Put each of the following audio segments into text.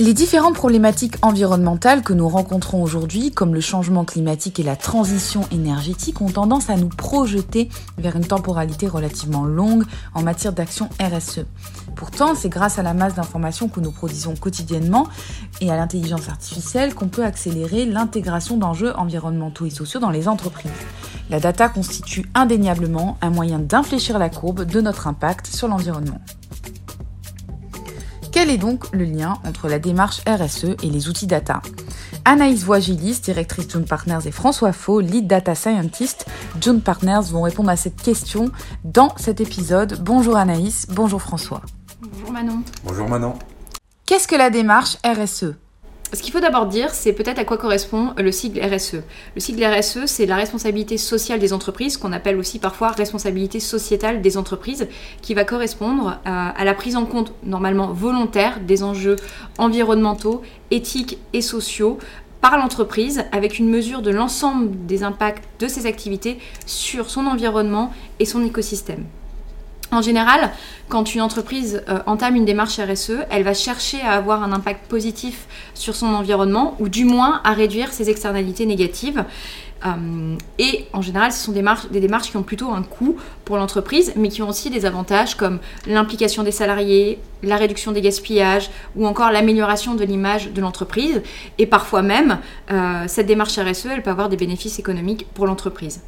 Les différentes problématiques environnementales que nous rencontrons aujourd'hui, comme le changement climatique et la transition énergétique, ont tendance à nous projeter vers une temporalité relativement longue en matière d'action RSE. Pourtant, c'est grâce à la masse d'informations que nous produisons quotidiennement et à l'intelligence artificielle qu'on peut accélérer l'intégration d'enjeux environnementaux et sociaux dans les entreprises. La data constitue indéniablement un moyen d'infléchir la courbe de notre impact sur l'environnement. Quel est donc le lien entre la démarche RSE et les outils data Anaïs Voigilis, directrice June Partners, et François Faux, lead data scientist June Partners, vont répondre à cette question dans cet épisode. Bonjour Anaïs, bonjour François. Bonjour Manon. Bonjour Manon. Qu'est-ce que la démarche RSE ce qu'il faut d'abord dire, c'est peut-être à quoi correspond le sigle RSE. Le sigle RSE, c'est la responsabilité sociale des entreprises, qu'on appelle aussi parfois responsabilité sociétale des entreprises, qui va correspondre à, la prise en compte normalement volontaire des enjeux environnementaux, éthiques et sociaux par l'entreprise avec une mesure de l'ensemble des impacts de ses activités sur son environnement et son écosystème. En général, quand une entreprise euh, entame une démarche RSE, elle va chercher à avoir un impact positif sur son environnement ou du moins à réduire ses externalités négatives. Euh, et en général, ce sont des, démarches qui ont plutôt un coût pour l'entreprise, mais qui ont aussi des avantages comme l'implication des salariés, la réduction des gaspillages ou encore l'amélioration de l'image de l'entreprise. Et parfois même, euh, cette démarche RSE, elle peut avoir des bénéfices économiques pour l'entreprise.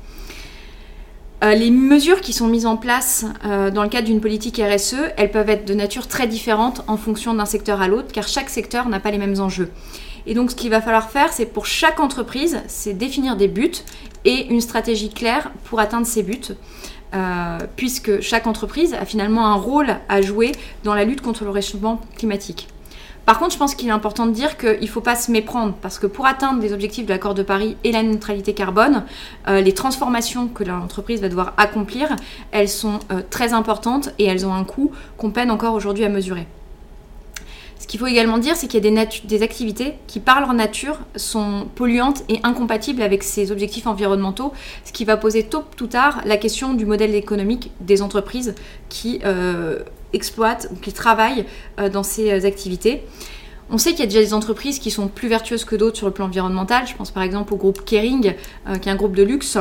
Euh, les mesures qui sont mises en place euh, dans le cadre d'une politique RSE, elles peuvent être de nature très différente en fonction d'un secteur à l'autre, car chaque secteur n'a pas les mêmes enjeux. Et donc ce qu'il va falloir faire, c'est pour chaque entreprise, c'est définir des buts et une stratégie claire pour atteindre ces buts. Euh, puisque chaque entreprise a finalement un rôle à jouer dans la lutte contre le réchauffement climatique. Par contre, je pense qu'il est important de dire qu'il ne faut pas se méprendre, parce que pour atteindre les objectifs de l'accord de Paris et la neutralité carbone, euh, les transformations que l'entreprise va devoir accomplir, elles sont euh, très importantes et elles ont un coût qu'on peine encore aujourd'hui à mesurer. Qu'il faut également dire, c'est qu'il y a des, des, activités qui, par leur nature, sont polluantes et incompatibles avec ces objectifs environnementaux, ce qui va poser tôt ou tard la question du modèle économique des entreprises qui euh, exploitent ou qui travaillent euh, dans ces euh, activités. On sait qu'il y a déjà des entreprises qui sont plus vertueuses que d'autres sur le plan environnemental. Je pense par exemple au groupe Kering, qui est un groupe de luxe,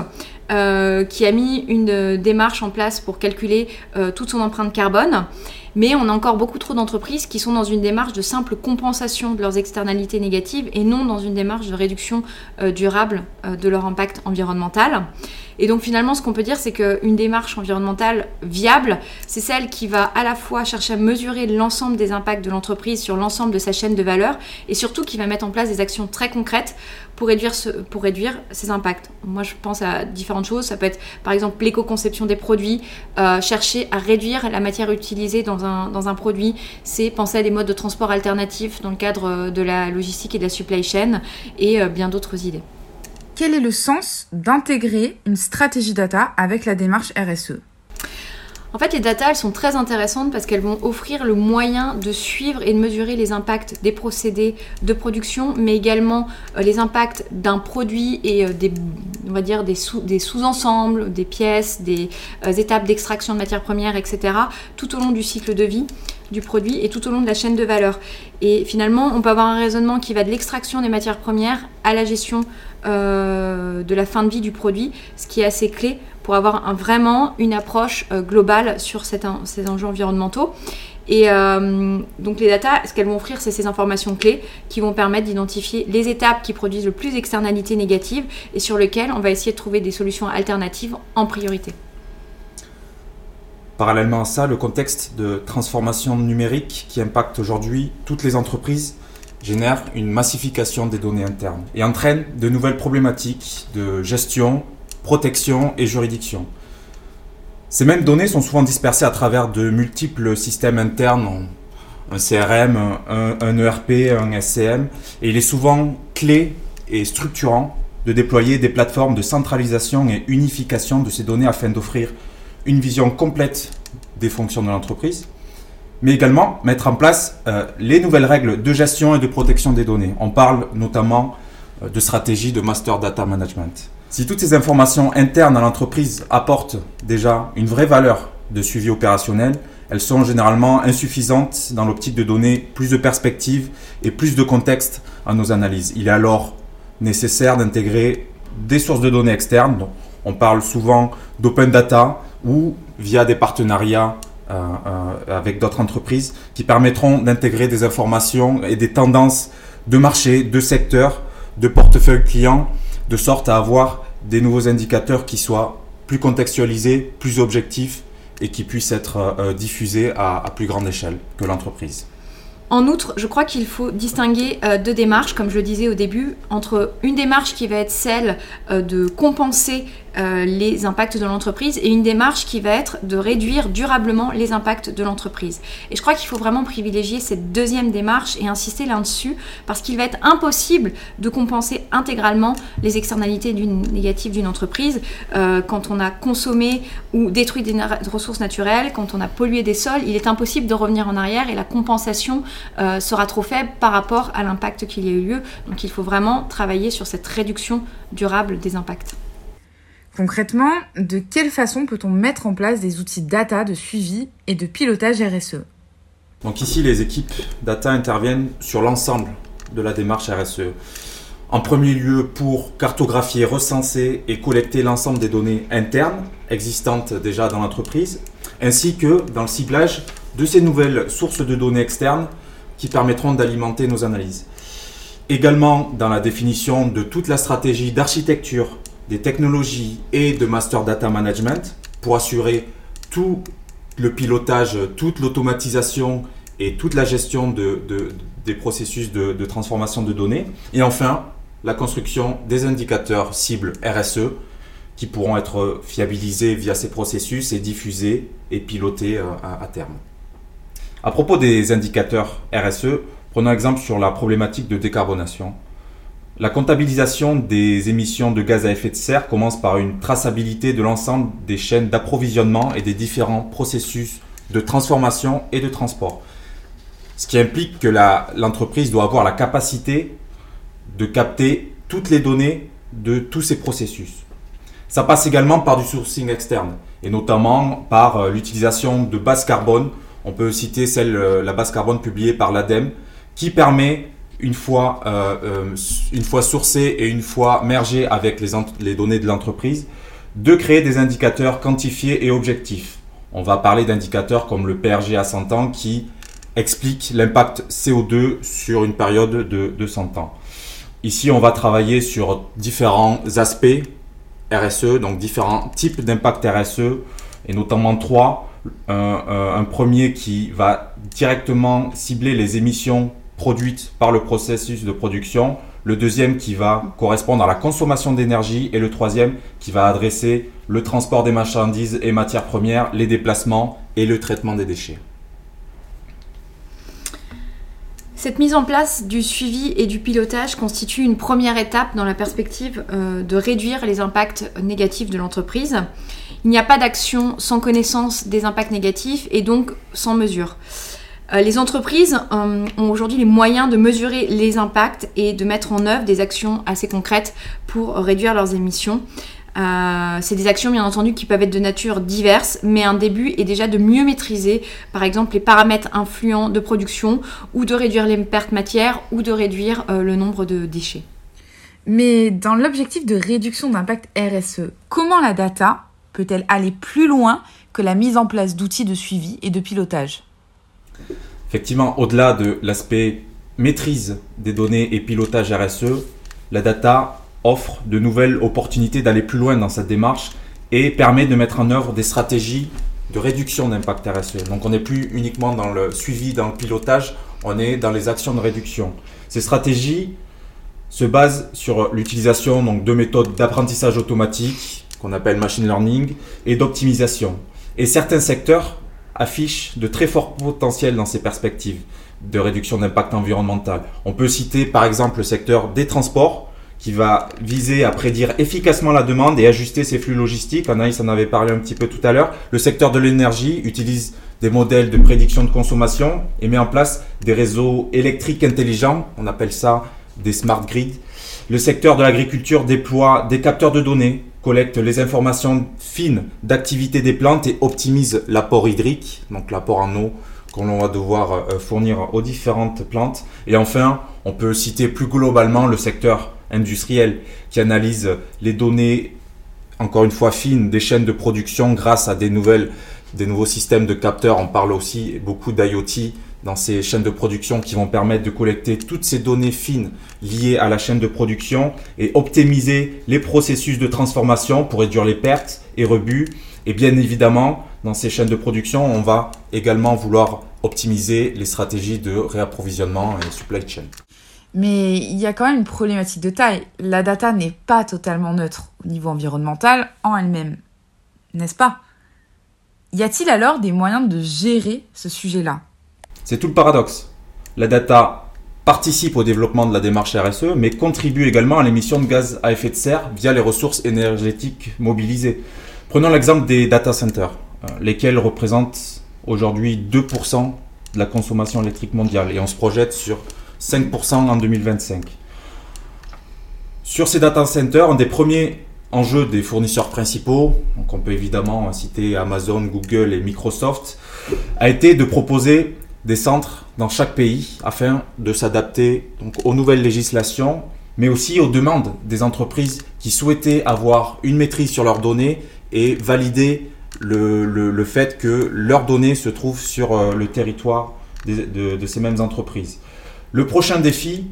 qui a mis une démarche en place pour calculer toute son empreinte carbone. Mais on a encore beaucoup trop d'entreprises qui sont dans une démarche de simple compensation de leurs externalités négatives et non dans une démarche de réduction euh, durable euh, de leur impact environnemental. Et donc finalement, ce qu'on peut dire, c'est qu'une démarche environnementale viable, c'est celle qui va à la fois chercher à mesurer l'ensemble des impacts de l'entreprise sur l'ensemble de sa chaîne de valeur et surtout qui va mettre en place des actions très concrètes pour réduire, ces impacts. Moi, je pense à différentes choses. Ça peut être par exemple l'éco-conception des produits, euh, chercher à réduire la matière utilisée dans un, produit, c'est penser à des modes de transport alternatifs dans le cadre de la logistique et de la supply chain et euh, bien d'autres idées quel est le sens d'intégrer une stratégie data avec la démarche RSE en fait, les data, elles sont très intéressantes parce qu'elles vont offrir le moyen de suivre et de mesurer les impacts des procédés de production, mais également euh, les impacts d'un produit et euh, des, on va dire, des, sous-ensembles, des pièces, des euh, étapes d'extraction de matières premières, etc., tout au long du cycle de vie du produit et tout au long de la chaîne de valeur. Et finalement, on peut avoir un raisonnement qui va de l'extraction des matières premières à la gestion de la fin de vie du produit, ce qui est assez clé pour avoir vraiment une approche euh, globale sur ces enjeux environnementaux. Et euh, donc les data, ce qu'elles vont offrir, c'est ces informations clés qui vont permettre d'identifier les étapes qui produisent le plus d'externalités négatives et sur lesquelles on va essayer de trouver des solutions alternatives en priorité. Parallèlement à ça, le contexte de transformation numérique qui impacte aujourd'hui toutes les entreprises génère une massification des données internes et entraîne de nouvelles problématiques de gestion protection et juridiction. Ces mêmes données sont souvent dispersées à travers de multiples systèmes internes, un CRM, un, ERP, un SCM, et il est souvent clé et structurant de déployer des plateformes de centralisation et unification de ces données afin d'offrir une vision complète des fonctions de l'entreprise, mais également mettre en place euh, les nouvelles règles de gestion et de protection des données. On parle notamment euh, de stratégie de master data management. Si toutes ces informations internes à l'entreprise apportent déjà une vraie valeur de suivi opérationnel, elles sont généralement insuffisantes dans l'optique de donner plus de perspectives et plus de contexte à nos analyses. Il est alors nécessaire d'intégrer des sources de données externes. on parle souvent d'open data ou via des partenariats euh, euh, avec d'autres entreprises qui permettront d'intégrer des informations et des tendances de marché, de secteur, de portefeuille client, de sorte à avoir des nouveaux indicateurs qui soient plus contextualisés, plus objectifs et qui puisse être euh, euh, diffusé à, plus grande échelle que l'entreprise. En outre, je crois qu'il faut distinguer euh, deux démarches, comme je le disais au début, entre une démarche qui va être celle de compenser euh, les impacts de l'entreprise et une démarche qui va être de réduire durablement les impacts de l'entreprise. Et je crois qu'il faut vraiment privilégier cette deuxième démarche et insister là-dessus parce qu'il va être impossible de compenser intégralement les externalités négatives d'une entreprise euh, quand on a consommé ou détruit des ressources naturelles, quand on a pollué des sols, il est impossible de revenir en arrière et la compensation euh, sera trop faible par rapport à l'impact qu'il y a eu lieu. Donc il faut vraiment travailler sur cette réduction durable des impacts. Concrètement, de quelle façon peut-on mettre en place des outils data de suivi et de pilotage RSE Donc ici, les équipes data interviennent sur l'ensemble de la démarche RSE. En premier lieu, pour cartographier, recenser et collecter l'ensemble des données internes existantes déjà dans l'entreprise, ainsi que dans le ciblage de ces nouvelles sources de données externes qui permettront d'alimenter nos analyses. Également dans la définition de toute la stratégie d'architecture des technologies et de master data management pour assurer tout le pilotage, toute l'automatisation et toute la gestion de, des processus de, de, transformation de données. Et enfin, la construction des indicateurs cibles RSE qui pourront être fiabilisés via ces processus et diffusés et pilotés euh, à, à terme. À propos des indicateurs RSE, prenons exemple sur la problématique de décarbonation. La comptabilisation des émissions de gaz à effet de serre commence par une traçabilité de l'ensemble des chaînes d'approvisionnement et des différents processus de transformation et de transport. Ce qui implique que l'entreprise doit avoir la capacité de capter toutes les données de tous ces processus. Ça passe également par du sourcing externe et notamment par euh, l'utilisation de bases carbone. On peut citer celle, euh, la base carbone publiée par l'ADEME qui permet une fois, euh, euh, une fois et une fois mergé avec les, les données de l'entreprise, de créer des indicateurs quantifiés et objectifs. On va parler d'indicateurs comme le PRG à 100 ans qui explique l'impact CO2 sur une période de, de 100 ans. Ici, on va travailler sur différents aspects RSE, donc différents types d'impact RSE, et notamment trois. un, un, premier qui va directement cibler les émissions produite par le processus de production, le deuxième qui va correspondre à la consommation d'énergie et le troisième qui va adresser le transport des marchandises et matières premières, les déplacements et le traitement des déchets. Cette mise en place du suivi et du pilotage constitue une première étape dans la perspective euh, de réduire les impacts négatifs de l'entreprise. Il n'y a pas d'action sans connaissance des impacts négatifs et donc sans mesure. Euh, les entreprises euh, ont aujourd'hui les moyens de mesurer les impacts et de mettre en œuvre des actions assez concrètes pour réduire leurs émissions. Euh, c'est des actions bien entendu qui peuvent être de nature diverse, mais un début est déjà de mieux maîtriser par exemple les paramètres influents de production ou de réduire les pertes matières ou de réduire le nombre de déchets. Mais dans l'objectif de réduction d'impact RSE, comment la data peut-elle aller plus loin que la mise en place d'outils de suivi et de pilotage? Effectivement, au-delà de l'aspect maîtrise des données et pilotage RSE, la data offre de nouvelles opportunités d'aller plus loin dans cette démarche et permet de mettre en œuvre des stratégies de réduction d'impact RSE. Donc on n'est plus uniquement dans le suivi, dans le pilotage, on est dans les actions de réduction. Ces stratégies se basent sur l'utilisation donc, de méthodes d'apprentissage automatique qu'on appelle machine learning et d'optimisation. Et certains secteurs affiche de très forts potentiels dans ces perspectives de réduction d'impact environnemental. On peut citer par exemple le secteur des transports qui va viser à prédire efficacement la demande et ajuster ses flux logistiques. Anaïs en avait parlé un petit peu tout à l'heure. Le secteur de l'énergie utilise des modèles de prédiction de consommation et met en place des réseaux électriques intelligents. On appelle ça des smart grids. Le secteur de l'agriculture déploie des capteurs de données collecte les informations fines d'activité des plantes et optimise l'apport hydrique, donc l'apport en eau qu'on va devoir euh, fournir aux différentes plantes. Et enfin, on peut citer plus globalement le secteur industriel qui analyse les données, encore une fois fines, des chaînes de production grâce à des des nouveaux systèmes de capteurs. On parle aussi beaucoup d'IoT dans ces chaînes de production qui vont permettre de collecter toutes ces données fines liées à la chaîne de production et optimiser les processus de transformation pour réduire les pertes et rebuts. Et bien évidemment, dans ces chaînes de production, on va également vouloir optimiser les stratégies de réapprovisionnement et supply chain. Mais il y a quand même une problématique de taille. La data n'est pas totalement neutre au niveau environnemental en elle-même. N'est-ce pas? Y a-t-il alors des moyens de gérer ce sujet-là? C'est tout le paradoxe. La data participe au développement de la démarche RSE, mais contribue également à l'émission de gaz à effet de serre via les ressources énergétiques mobilisées. Prenons l'exemple des data centers, euh, lesquels représentent aujourd'hui 2% de la consommation électrique mondiale, et on se projette sur 5% en 2025. Sur ces data centers, un des premiers enjeux des fournisseurs principaux, donc on peut évidemment citer Amazon, Google et Microsoft, a été de proposer des centres dans chaque pays afin de s'adapter aux nouvelles législations, mais aussi aux demandes des entreprises qui souhaitaient avoir une maîtrise sur leurs données et valider le, fait que leurs données se trouvent sur euh, le territoire de ces mêmes entreprises. Le prochain défi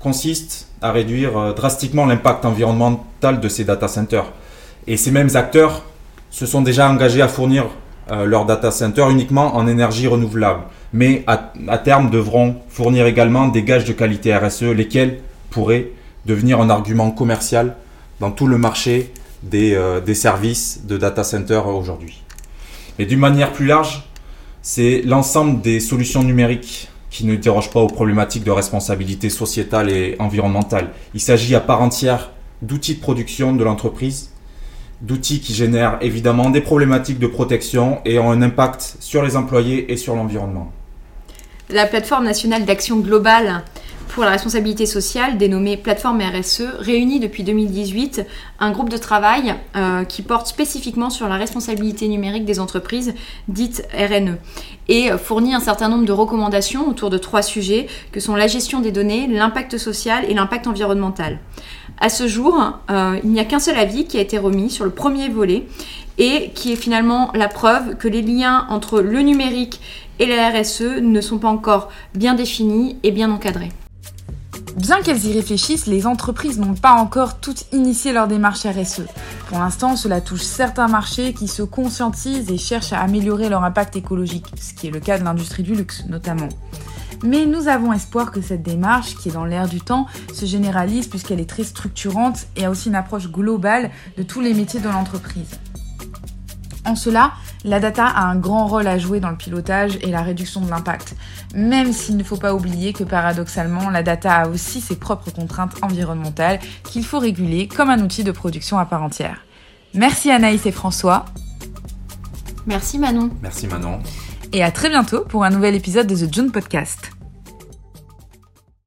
consiste à réduire euh, drastiquement l'impact environnemental de ces data centers. Et ces mêmes acteurs se sont déjà engagés à fournir euh, leurs data centers uniquement en énergie renouvelable, mais à, terme devront fournir également des gages de qualité RSE, lesquels pourraient devenir un argument commercial dans tout le marché des, euh, des services de data centers aujourd'hui. Mais d'une manière plus large, c'est l'ensemble des solutions numériques qui ne déroge pas aux problématiques de responsabilité sociétale et environnementale. Il s'agit à part entière d'outils de production de l'entreprise, d'outils qui génèrent évidemment des problématiques de protection et ont un impact sur les employés et sur l'environnement. La plateforme nationale d'action globale pour la responsabilité sociale, dénommée Plateforme RSE, réunit depuis 2018 un groupe de travail euh, qui porte spécifiquement sur la responsabilité numérique des entreprises, dite RNE, et fournit un certain nombre de recommandations autour de trois sujets que sont la gestion des données, l'impact social et l'impact environnemental. À ce jour, euh, il n'y a qu'un seul avis qui a été remis sur le premier volet et qui est finalement la preuve que les liens entre le numérique et la RSE ne sont pas encore bien définis et bien encadrés. Bien qu'elles y réfléchissent, les entreprises n'ont pas encore toutes initié leur démarche RSE. Pour l'instant, cela touche certains marchés qui se conscientisent et cherchent à améliorer leur impact écologique, ce qui est le cas de l'industrie du luxe notamment. Mais nous avons espoir que cette démarche, qui est dans l'air du temps, se généralise puisqu'elle est très structurante et a aussi une approche globale de tous les métiers de l'entreprise. En cela, la data a un grand rôle à jouer dans le pilotage et la réduction de l'impact, même s'il ne faut pas oublier que paradoxalement, la data a aussi ses propres contraintes environnementales qu'il faut réguler comme un outil de production à part entière. Merci Anaïs et François. Merci Manon. Merci Manon. Et à très bientôt pour un nouvel épisode de The June Podcast.